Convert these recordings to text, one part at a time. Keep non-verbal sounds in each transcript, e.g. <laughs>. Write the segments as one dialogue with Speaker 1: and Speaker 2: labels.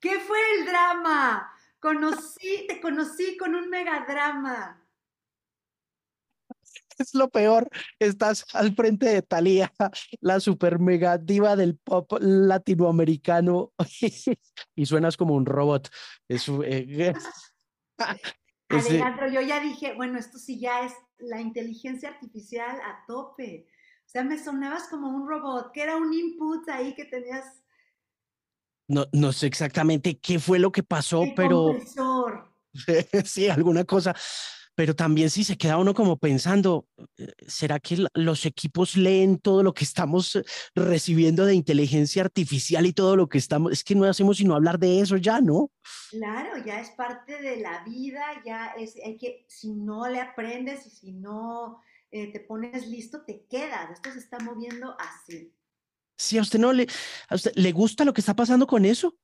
Speaker 1: ¿Qué fue el drama? Conocí, te conocí con un megadrama.
Speaker 2: Es lo peor, estás al frente de Thalía, la super mega diva del pop latinoamericano, <laughs> y suenas como un robot. Es, eh, <laughs>
Speaker 1: Alejandro, yo ya dije, bueno, esto sí ya es la inteligencia artificial a tope. Sea, me sonabas como un robot, que era un input ahí que tenías.
Speaker 2: No, no sé exactamente qué fue lo que pasó, pero. <laughs> sí, alguna cosa pero también si se queda uno como pensando, eh, ¿será que los equipos leen todo lo que estamos eh, recibiendo de inteligencia artificial y todo lo que estamos, es que no hacemos sino hablar de eso ya, ¿no?
Speaker 1: Claro, ya es parte de la vida, ya es, hay que, si no le aprendes y si no eh, te pones listo, te quedas, esto se está moviendo así.
Speaker 2: Sí, a usted no le, a usted le gusta lo que está pasando con eso.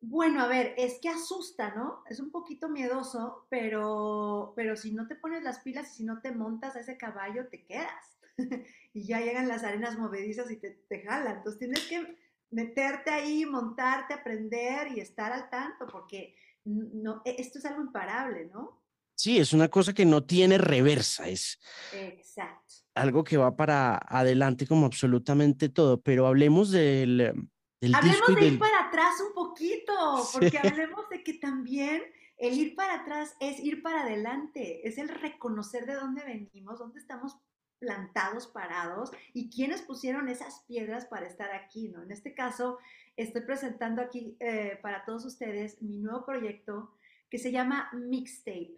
Speaker 1: Bueno, a ver, es que asusta, ¿no? Es un poquito miedoso, pero, pero si no te pones las pilas y si no te montas a ese caballo, te quedas. <laughs> y ya llegan las arenas movedizas y te, te jalan. Entonces tienes que meterte ahí, montarte, aprender y estar al tanto, porque no, e, esto es algo imparable, ¿no?
Speaker 2: Sí, es una cosa que no tiene reversa, es
Speaker 1: Exacto.
Speaker 2: algo que va para adelante como absolutamente todo, pero hablemos del,
Speaker 1: hablemos de ir para atrás un poquito, <laughs> porque hablemos de que también el ir para atrás es ir para adelante, es el reconocer de dónde venimos, dónde estamos plantados, parados y quiénes pusieron esas piedras para estar aquí, ¿no? En este caso, estoy presentando aquí eh, para todos ustedes mi nuevo proyecto que se llama Mixtape,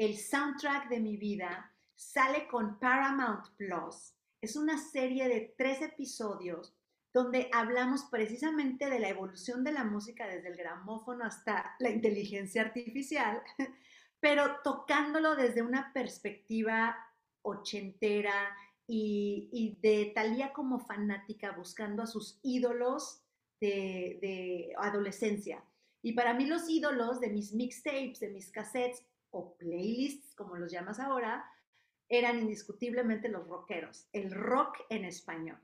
Speaker 1: el soundtrack de mi vida, sale con Paramount Plus. Es una serie de tres episodios donde hablamos precisamente de la evolución de la música desde el gramófono hasta la inteligencia artificial, <laughs> pero tocándolo desde una perspectiva ochentera y, de Talía como fanática, buscando a sus ídolos de, de adolescencia. Y para mí los ídolos de mis mixtapes, de mis cassettes o playlists, como los llamas ahora, eran indiscutiblemente los rockeros, el rock en español.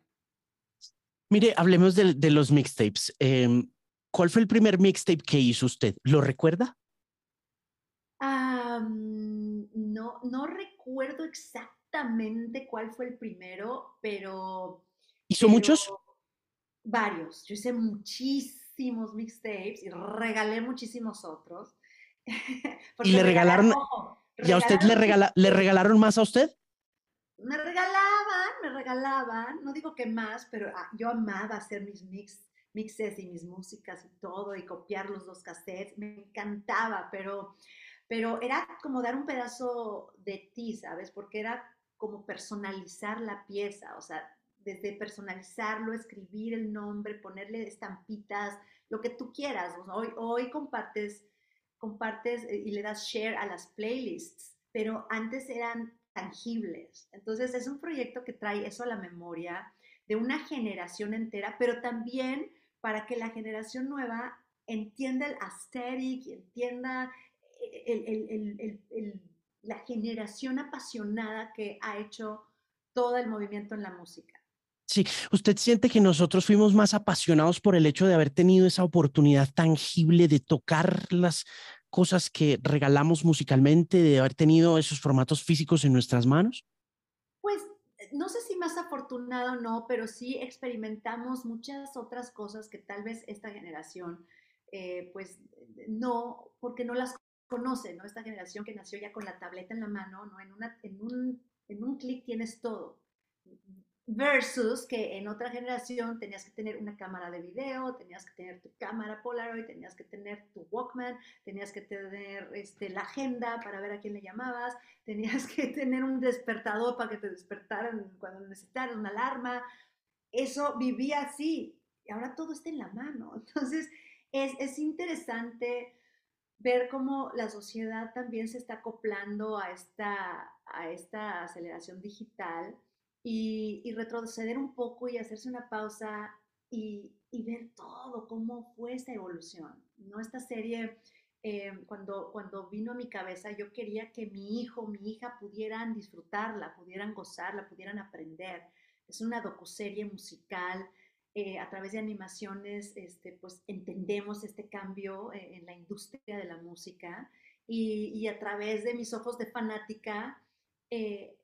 Speaker 2: Mire, hablemos de, los mixtapes. Em, ¿Cuál fue el primer mixtape que hizo usted? ¿Lo recuerda?
Speaker 1: no, no recuerdo exactamente cuál fue el primero, pero...
Speaker 2: ¿Hizo muchos?
Speaker 1: Varios. Yo hice muchísimos mixtapes y regalé muchísimos otros. <laughs>
Speaker 2: ¿Y le regalaron? ¿Y a usted le, regala, le regalaron más a usted?
Speaker 1: Me regalaban, me regalaban, no digo que más, pero ah, yo amaba hacer mis mix, mixes y mis músicas y todo y copiar los dos cassettes, me encantaba, pero, pero era como dar un pedazo de ti, ¿sabes? Porque era como personalizar la pieza, o sea, desde personalizarlo, escribir el nombre, ponerle estampitas, lo que tú quieras. hoy, hoy compartes, compartes eh, y le das share a las playlists, pero antes eran tangibles. Entonces es un proyecto que trae eso a la memoria de una generación entera, pero también para que la generación nueva entienda el aesthetic entienda la generación apasionada que ha hecho todo el movimiento en la música.
Speaker 2: Sí, ¿usted siente que nosotros fuimos más apasionados por el hecho de haber tenido esa oportunidad tangible de tocar las, cosas que regalamos musicalmente de haber tenido esos formatos físicos en nuestras manos?
Speaker 1: Pues eh, no sé si más afortunado o no, pero sí experimentamos muchas otras cosas que tal vez esta generación, eh, pues no, porque no las conoce, ¿no? Esta generación que nació ya con la tableta en la mano, ¿no? En, una, en un, en un clic tienes todo versus que en otra generación tenías que tener una cámara de video, tenías que tener tu cámara Polaroid, tenías que tener tu Walkman, tenías que tener este, la agenda para ver a quién le llamabas, <laughs> tenías que tener un despertador para que te despertaran cuando necesitaras una alarma. Eso vivía así y ahora todo está en la mano. <laughs> Entonces es, es interesante ver cómo la sociedad también se está acoplando a esta, a esta aceleración digital y, retroceder un poco y hacerse una pausa y, ver todo, cómo fue esta evolución. ¿no? Esta serie, eh, cuando, cuando vino a mi cabeza, yo quería que mi hijo, mi hija pudieran disfrutarla, pudieran gozarla, pudieran aprender. Es una docuserie musical eh, a través de animaciones, este, pues entendemos este cambio eh, en la industria de la música y, a través de mis ojos de fanática, eh,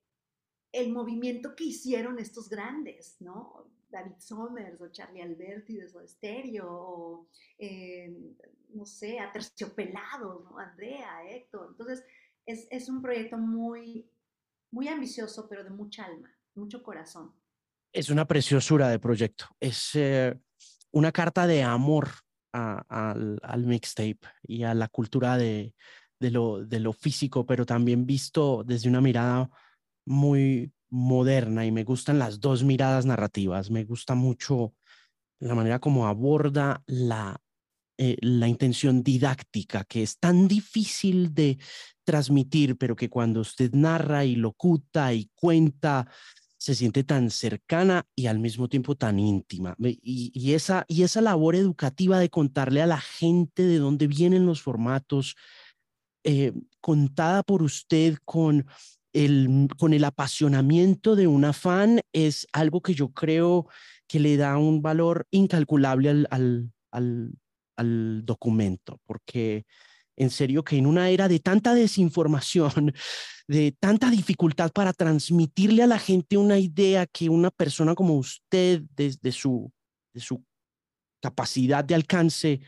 Speaker 1: el movimiento que hicieron estos grandes, ¿no? David Somers o Charlie Alberti de Soda Stereo, o no sé, Aterciopelado, ¿no? Andrea, Héctor. Entonces, es, es un proyecto muy, muy ambicioso, pero de mucha alma, mucho corazón.
Speaker 2: Es una preciosura de proyecto. Es eh, una carta de amor al, al, mixtape y a la cultura de, de, lo, de lo físico, pero también visto desde una mirada muy moderna y me gustan las dos miradas narrativas. Me gusta mucho la manera como aborda la, eh, la intención didáctica, que es tan difícil de transmitir, pero que cuando usted narra y locuta y cuenta, se siente tan cercana y al mismo tiempo tan íntima. Y, esa, y esa labor educativa de contarle a la gente de dónde vienen los formatos, eh, contada por usted con el, con el apasionamiento de una fan, es algo que yo creo que le da un valor incalculable al, al, al, al documento, porque en serio que en una era de tanta desinformación, <laughs> de tanta dificultad para transmitirle a la gente una idea que una persona como usted, desde su, de su capacidad de alcance,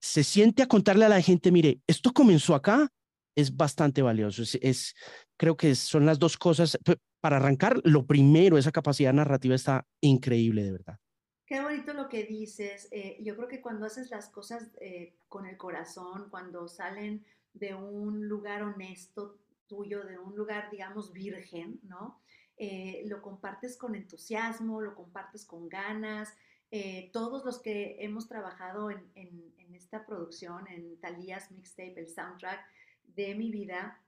Speaker 2: se siente a contarle a la gente, mire, esto comenzó acá, es bastante valioso. Es, creo que son las dos cosas. Para arrancar, lo primero, esa capacidad narrativa está increíble, de verdad.
Speaker 1: Qué bonito lo que dices. Eh, yo creo que cuando haces las cosas eh, con el corazón, cuando salen de un lugar honesto tuyo, de un lugar, digamos, virgen, ¿no? Eh, lo compartes con entusiasmo, lo compartes con ganas. todos los que hemos trabajado en, en esta producción, en Talías Mixtape, el soundtrack de mi vida,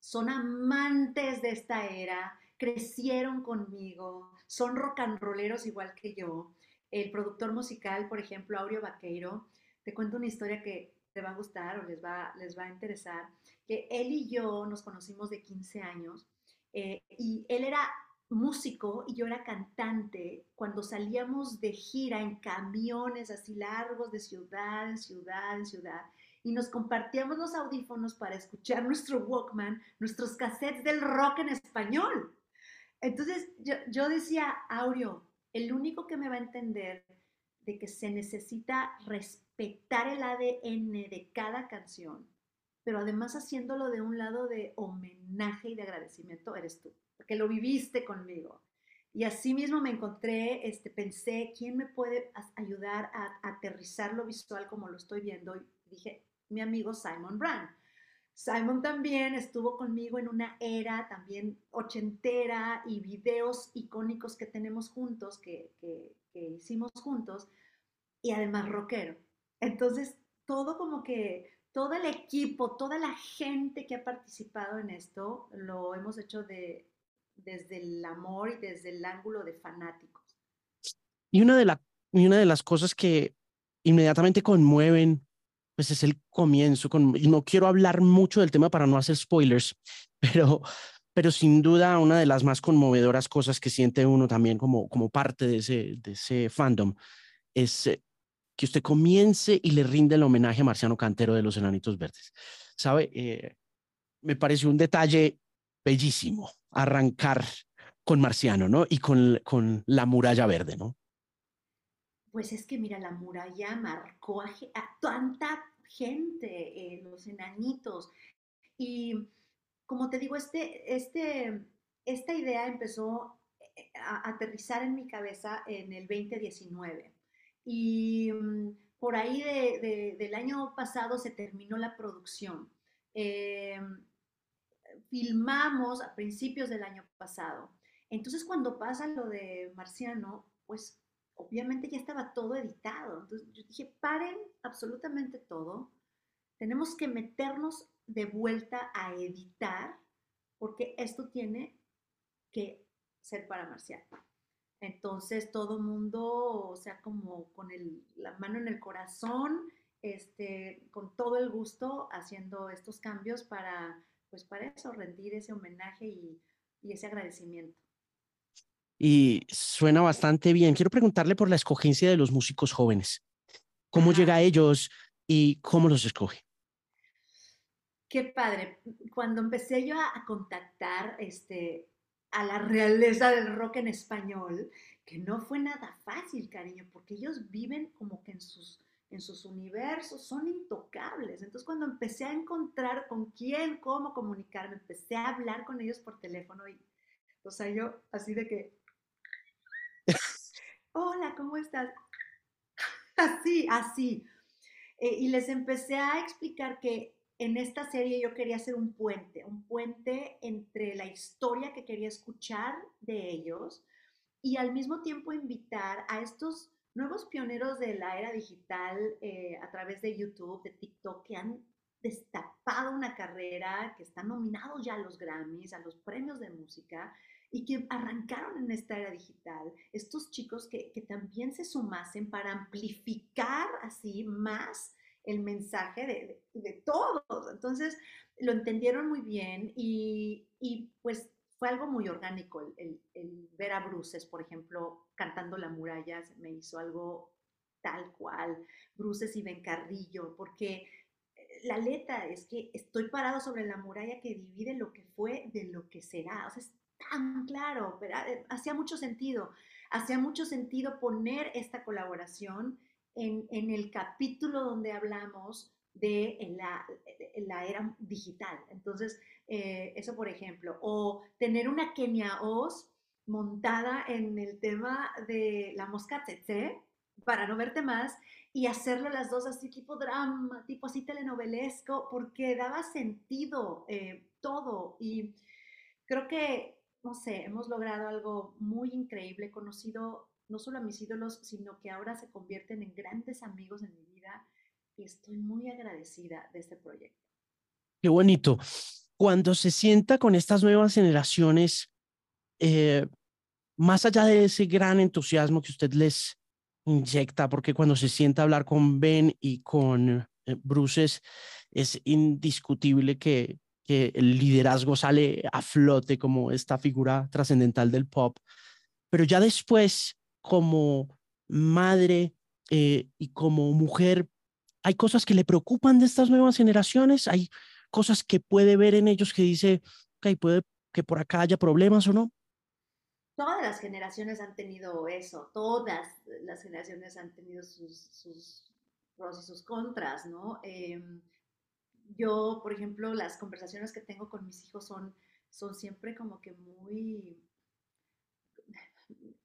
Speaker 1: son amantes de esta era, crecieron conmigo, son rock and rolleros igual que yo. El productor musical, por ejemplo, Aureo Vaqueiro, te cuento una historia que te va a gustar o les va, les va a interesar, que él y yo nos conocimos de 15 años eh, y él era músico y yo era cantante cuando salíamos de gira en camiones así largos de ciudad en ciudad en ciudad y nos compartíamos los audífonos para escuchar <laughs> nuestro Walkman, nuestros cassettes del rock en español. Entonces yo, yo decía, Aureo, el único que me va a entender de que se necesita respetar el ADN de cada canción, pero además haciéndolo de un lado de homenaje y de agradecimiento, eres tú, porque lo viviste conmigo. Y así mismo me encontré, este, pensé, ¿quién me puede ayudar a, aterrizar lo visual como lo estoy viendo? Y dije, mi amigo Simon Brand Simon también estuvo conmigo en una era también ochentera y videos icónicos que tenemos juntos, que, hicimos juntos, y además rockero. Entonces, todo como que, todo el equipo, toda la gente que ha participado en esto, lo hemos hecho de, desde el amor y desde el ángulo de fanáticos.
Speaker 2: Y una de, la, y una de las cosas que inmediatamente conmueven pues es el comienzo. Con, no quiero hablar mucho del tema para no hacer spoilers, <laughs> pero, pero sin duda una de las más conmovedoras cosas que siente uno también como, como parte de ese, de ese fandom es eh, que usted comience y le rinde el homenaje a Marciano Cantero de los Enanitos Verdes. ¿Sabe? Eh, me pareció un detalle bellísimo arrancar con Marciano, ¿no? Y con, con la muralla verde, ¿no?
Speaker 1: Pues es que mira, la muralla marcó a, tanta gente, eh, los enanitos. Y como te digo, este, este, esta idea empezó eh, a aterrizar en mi cabeza en el 2019. Y mm, por ahí del año pasado se terminó la producción. Eh, filmamos a principios del año pasado. Entonces cuando pasa lo de Marciano, pues obviamente ya estaba todo editado. Entonces yo dije, paren absolutamente todo. Tenemos que meternos de vuelta a editar porque esto tiene que ser para Marcial. Entonces todo mundo, o sea, como con la mano en el corazón, este, con todo el gusto haciendo estos cambios para, pues para eso, rendir ese homenaje y ese agradecimiento.
Speaker 2: Y suena bastante bien. Quiero preguntarle por la escogencia de los músicos jóvenes. ¿Cómo llega a ellos y cómo los escoge?
Speaker 1: Qué padre. Cuando empecé yo a, contactar este, a la realeza del rock en español, que no fue nada fácil, cariño, porque ellos viven como que en sus, en sus universos, son intocables. Entonces cuando empecé a encontrar con quién, cómo comunicarme, empecé a hablar con ellos por teléfono y, o sea, yo así de que, hola, ¿cómo estás? <laughs> Así, así. Eh, y les empecé a explicar que en esta serie yo quería hacer un puente, un puente entre la historia que quería escuchar de ellos y al mismo tiempo invitar a estos nuevos pioneros de la era digital eh, a través de YouTube, de TikTok, que han destapado una carrera, que están nominados ya a los Grammys, a los premios de música y que arrancaron en esta era digital. Estos chicos que, que también se sumasen para amplificar así más el mensaje de, de, todos. Entonces, lo entendieron muy bien y, y pues fue algo muy orgánico el, ver a Bruces, por ejemplo, cantando La muralla, me hizo algo tal cual, Bruces y Ben Carrillo, porque eh, la letra es que estoy parado sobre la muralla que divide lo que fue de lo que será. O sea, es claro, eh, hacía mucho sentido. Hacía mucho sentido poner esta colaboración en, en el capítulo donde hablamos de la, la era digital. Entonces, eh, eso por ejemplo, o tener una Kenia Oz montada en el tema de la mosca tsetse, para no verte más, y hacerlo las dos así tipo drama, tipo así telenovelesco, porque daba sentido eh, todo. Y creo que, no sé, hemos logrado algo muy increíble, conocido no solo a mis ídolos, sino que ahora se convierten en grandes amigos en mi vida y estoy muy agradecida de este proyecto.
Speaker 2: Qué bonito cuando se sienta con estas nuevas generaciones, eh, más allá de ese gran entusiasmo que usted les inyecta, porque cuando se sienta a hablar con Ben y con eh, Bruces, es indiscutible que, que el liderazgo sale a flote como esta figura trascendental del pop. Pero ya después, como madre eh, y como mujer, hay cosas que le preocupan de estas nuevas generaciones, hay cosas que puede ver en ellos que dice, ok, puede que por acá haya problemas o no?
Speaker 1: Todas las generaciones han tenido eso, todas las generaciones han tenido sus, pros y sus contras, ¿no? Em, yo, por ejemplo, las conversaciones que tengo con mis hijos son, son siempre como que muy...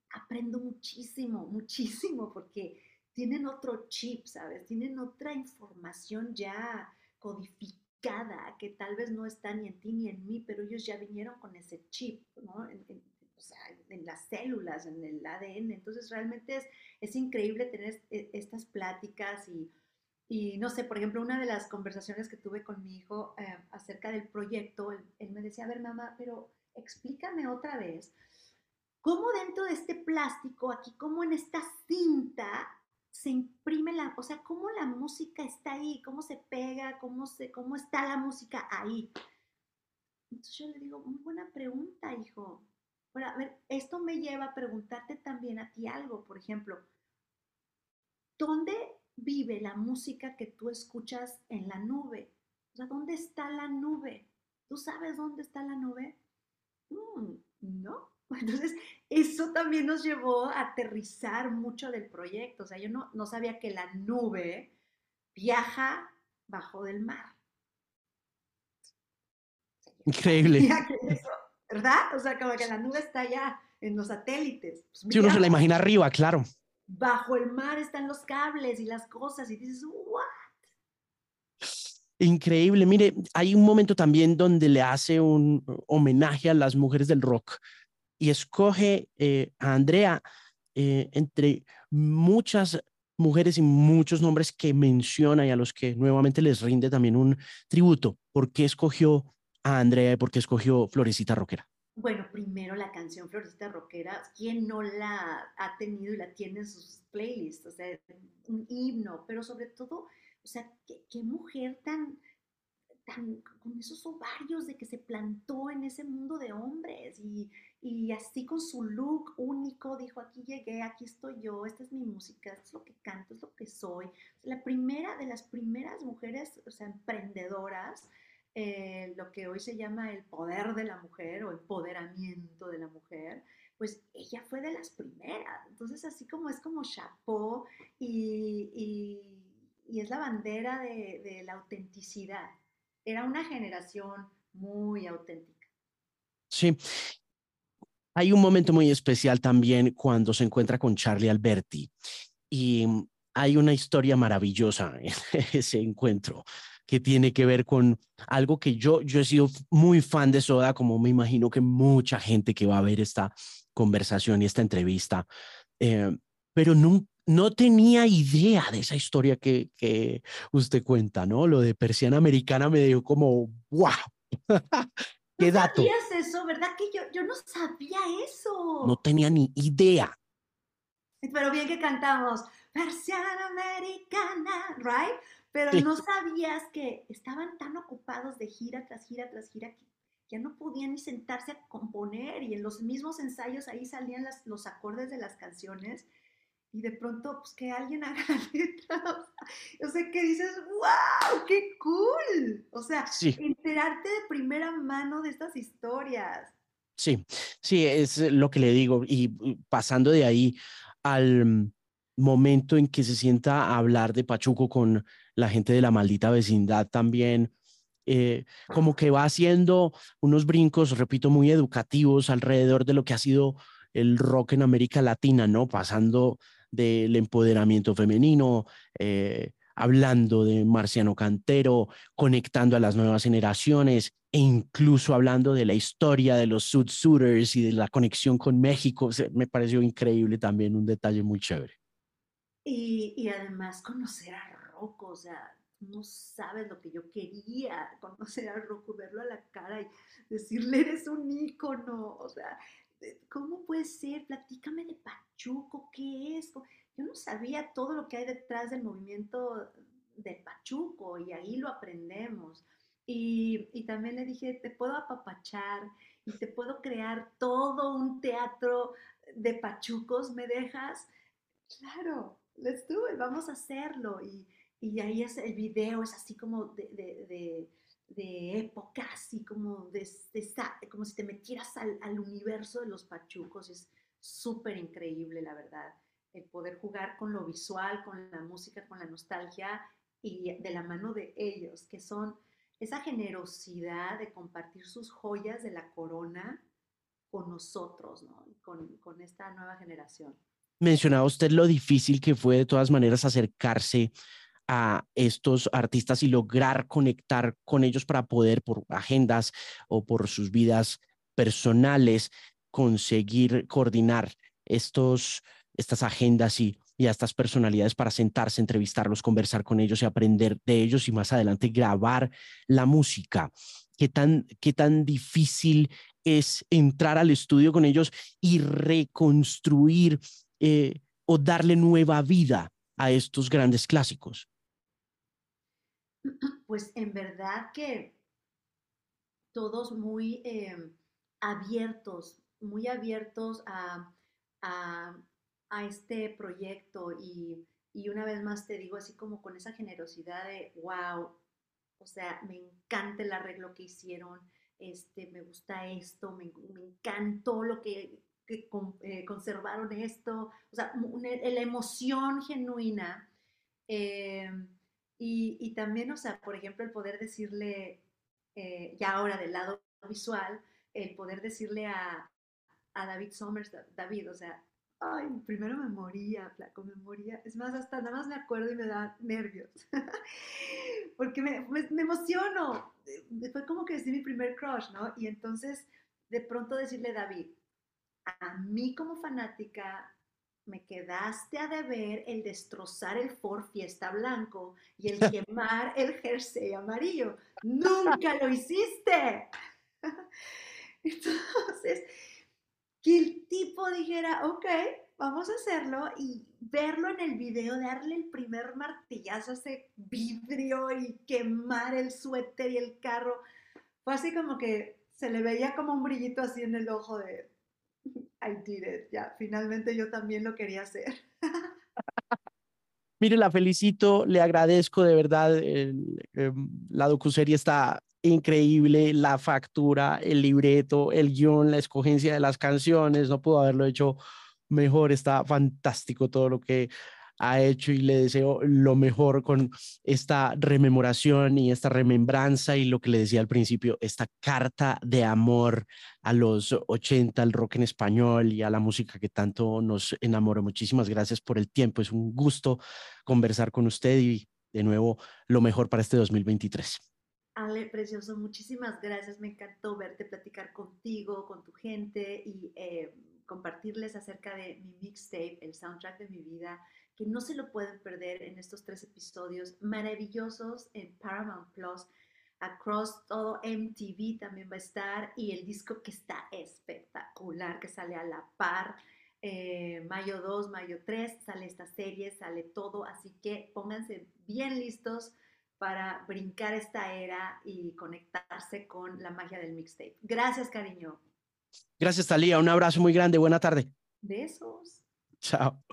Speaker 1: Aprendo muchísimo, muchísimo, porque tienen otro chip, ¿sabes? Tienen otra información ya codificada que tal vez no está ni en ti ni en mí, pero ellos ya vinieron con ese chip, ¿no? En, o sea, en las células, en el ADN. Entonces realmente es, es increíble tener estas pláticas y, y, no sé, por ejemplo, una de las conversaciones que tuve con mi hijo eh, acerca del proyecto, él, él me decía, a ver mamá, pero explícame otra vez, ¿cómo dentro de este plástico, aquí, cómo en esta cinta, se imprime la, o sea, cómo la música está ahí, cómo se pega, cómo, se, cómo está la música ahí. Entonces yo le digo, muy buena pregunta, hijo. Pero a ver, esto me lleva a preguntarte también a ti algo, por ejemplo, ¿dónde vive la música que tú escuchas en la nube? O sea, ¿dónde está la nube? ¿Tú sabes dónde está la nube? Mm, no. <laughs> Entonces, eso también nos llevó a aterrizar mucho del proyecto. O sea, yo no, no sabía que la nube viaja bajo del mar.
Speaker 2: Increíble.
Speaker 1: ¿Verdad? O sea, como que la nube está allá en los satélites.
Speaker 2: Pues si uno se la imagina arriba, claro.
Speaker 1: Bajo el mar están los cables y las cosas y dices, ¿what?
Speaker 2: Increíble. Mire, hay un momento también donde le hace un homenaje a las mujeres del rock y escoge eh, a Andrea eh, entre muchas mujeres y muchos nombres que menciona y a los que nuevamente les rinde también un tributo. ¿Por qué escogió a Andrea y por qué escogió Florecita Roquera?
Speaker 1: Bueno, primero la canción Florecita Roquera, ¿quién no la ha tenido y la tiene en sus playlists? O sea, un himno, pero sobre todo, o sea, qué, qué mujer tan, tan, con esos ovarios de que se plantó en ese mundo de hombres y, y así con su look único dijo, aquí llegué, aquí estoy yo, esta es mi música, esto es lo que canto, es lo que soy. La primera de las primeras mujeres, o sea, emprendedoras, eh, lo que hoy se llama el poder de la mujer o empoderamiento de la mujer, pues ella fue de las primeras. Entonces, así como es como chapó y, es la bandera de, de la autenticidad. Era una generación muy auténtica.
Speaker 2: Sí, hay un momento muy especial también cuando se encuentra con Charlie Alberti y hay una historia maravillosa en <laughs> ese encuentro que tiene que ver con algo que yo, yo he sido muy fan de Soda, como me imagino que mucha gente que va a ver esta conversación y esta entrevista, eh, pero no, no tenía idea de esa historia que, que usted cuenta, ¿no? Lo de persiana americana me dio como, wow. <laughs>
Speaker 1: ¿Qué ¿No sabías eso, verdad? Que yo, yo no sabía eso.
Speaker 2: No tenía ni idea.
Speaker 1: Pero bien que cantamos, Persiana Americana, ¿right? Pero no sabías que estaban tan ocupados de gira tras gira tras gira que ya no podían ni sentarse a componer y en los mismos ensayos ahí salían las, los acordes de las canciones y de pronto, pues que alguien <laughs> haga la letra, o sea, que dices, wow, qué cool, o sea, enterarte de primera mano de estas historias.
Speaker 2: Sí, sí, es lo que le digo, y pasando de ahí al momento en que se sienta a hablar de Pachuco con la gente de la maldita vecindad también, eh, como que va haciendo unos brincos, repito, muy educativos alrededor de lo que ha sido el rock en América Latina, ¿no? Pasando del empoderamiento femenino, eh, hablando de Marciano Cantero, conectando a las nuevas generaciones e incluso hablando de la historia de los Sud Suiters y de la conexión con México. me pareció increíble también, un detalle muy chévere.
Speaker 1: Y, además conocer a Rocco, o sea, no sabes lo que yo quería, <laughs> conocer a Rocco, verlo a la cara y decirle, eres un ícono, o sea, ¿cómo puede ser? Platícame de Pachuco, ¿qué es? Yo no sabía todo lo que hay detrás del movimiento de Pachuco y ahí lo aprendemos. Y, y, también le dije, te puedo apapachar y te puedo crear todo un teatro de pachucos, ¿me dejas? Claro, let's do it, vamos a hacerlo. Y, y ahí es, el video es así como de, de de época, así como, de, como si te metieras al, al, universo de los pachucos. Es súper increíble, la verdad, el poder jugar con lo visual, con la música, con la nostalgia y de la mano de ellos, que son esa generosidad de compartir sus joyas de la corona con nosotros, ¿no? con, con esta nueva generación.
Speaker 2: Mencionaba usted lo difícil que fue de todas maneras acercarse a estos artistas y lograr conectar con ellos para poder, por agendas o por sus vidas personales, conseguir coordinar estos, estas agendas y, y a estas personalidades para sentarse, entrevistarlos, conversar con ellos y aprender de ellos y más adelante grabar la música. ¿Qué tan, qué tan difícil es entrar al estudio con ellos y reconstruir eh, o darle nueva vida a estos grandes clásicos? <clears throat>
Speaker 1: pues en verdad que todos muy em, abiertos, muy abiertos a, este proyecto y, una vez más te digo así como con esa generosidad de, wow, o sea, me encanta el arreglo que hicieron, este, me gusta esto, me, encantó lo que, eh, conservaron esto, o sea, la emoción genuina. Em, y, también, o sea, por ejemplo, el poder decirle, eh, ya ahora del lado visual, el poder decirle a, a David Somers, David, o sea, ay, primero me moría, flaco, me moría. Es más, hasta nada más me acuerdo y me da nervios. <laughs> Porque me, me, me, emociono. Fue como que decir mi primer crush, ¿no? Y entonces, de pronto decirle, David, a mí como fanática me quedaste a deber el destrozar el Ford Fiesta blanco y el <laughs> quemar el jersey amarillo. Nunca lo hiciste. <laughs> Entonces, que el tipo dijera, ok, vamos a hacerlo y verlo en el video, darle el primer martillazo a ese vidrio y quemar el suéter y el carro, fue así como que se le veía como un brillito así en el ojo de, Ya, finalmente yo también lo quería hacer. <laughs>
Speaker 2: Mire, la felicito, le agradezco de verdad. Em, la docuserie está increíble, la factura, el libreto, el guion, la escogencia de las canciones, no pudo haberlo hecho mejor, está fantástico todo lo que ha hecho y le deseo lo mejor con esta rememoración y esta remembranza y lo que le decía al principio, esta carta de amor a los 80, al rock en español y a la música que tanto nos enamoró. Muchísimas gracias por el tiempo, es un gusto conversar con usted y de nuevo lo mejor para este 2023.
Speaker 1: Ale, precioso, muchísimas gracias. Me encantó verte, platicar contigo, con tu gente y eh, compartirles acerca de mi mixtape, el soundtrack de mi vida que no se lo pueden perder en estos tres episodios maravillosos en Paramount Plus. Across todo MTV también va a estar y el disco que está espectacular, que sale a la par. Eh, mayo 2, mayo 3, sale esta serie, sale todo, así que pónganse bien listos para brincar esta era y conectarse con la magia del mixtape. Gracias, cariño.
Speaker 2: Gracias, Talía. Un abrazo muy grande. Buena tarde.
Speaker 1: Besos.
Speaker 2: Chao.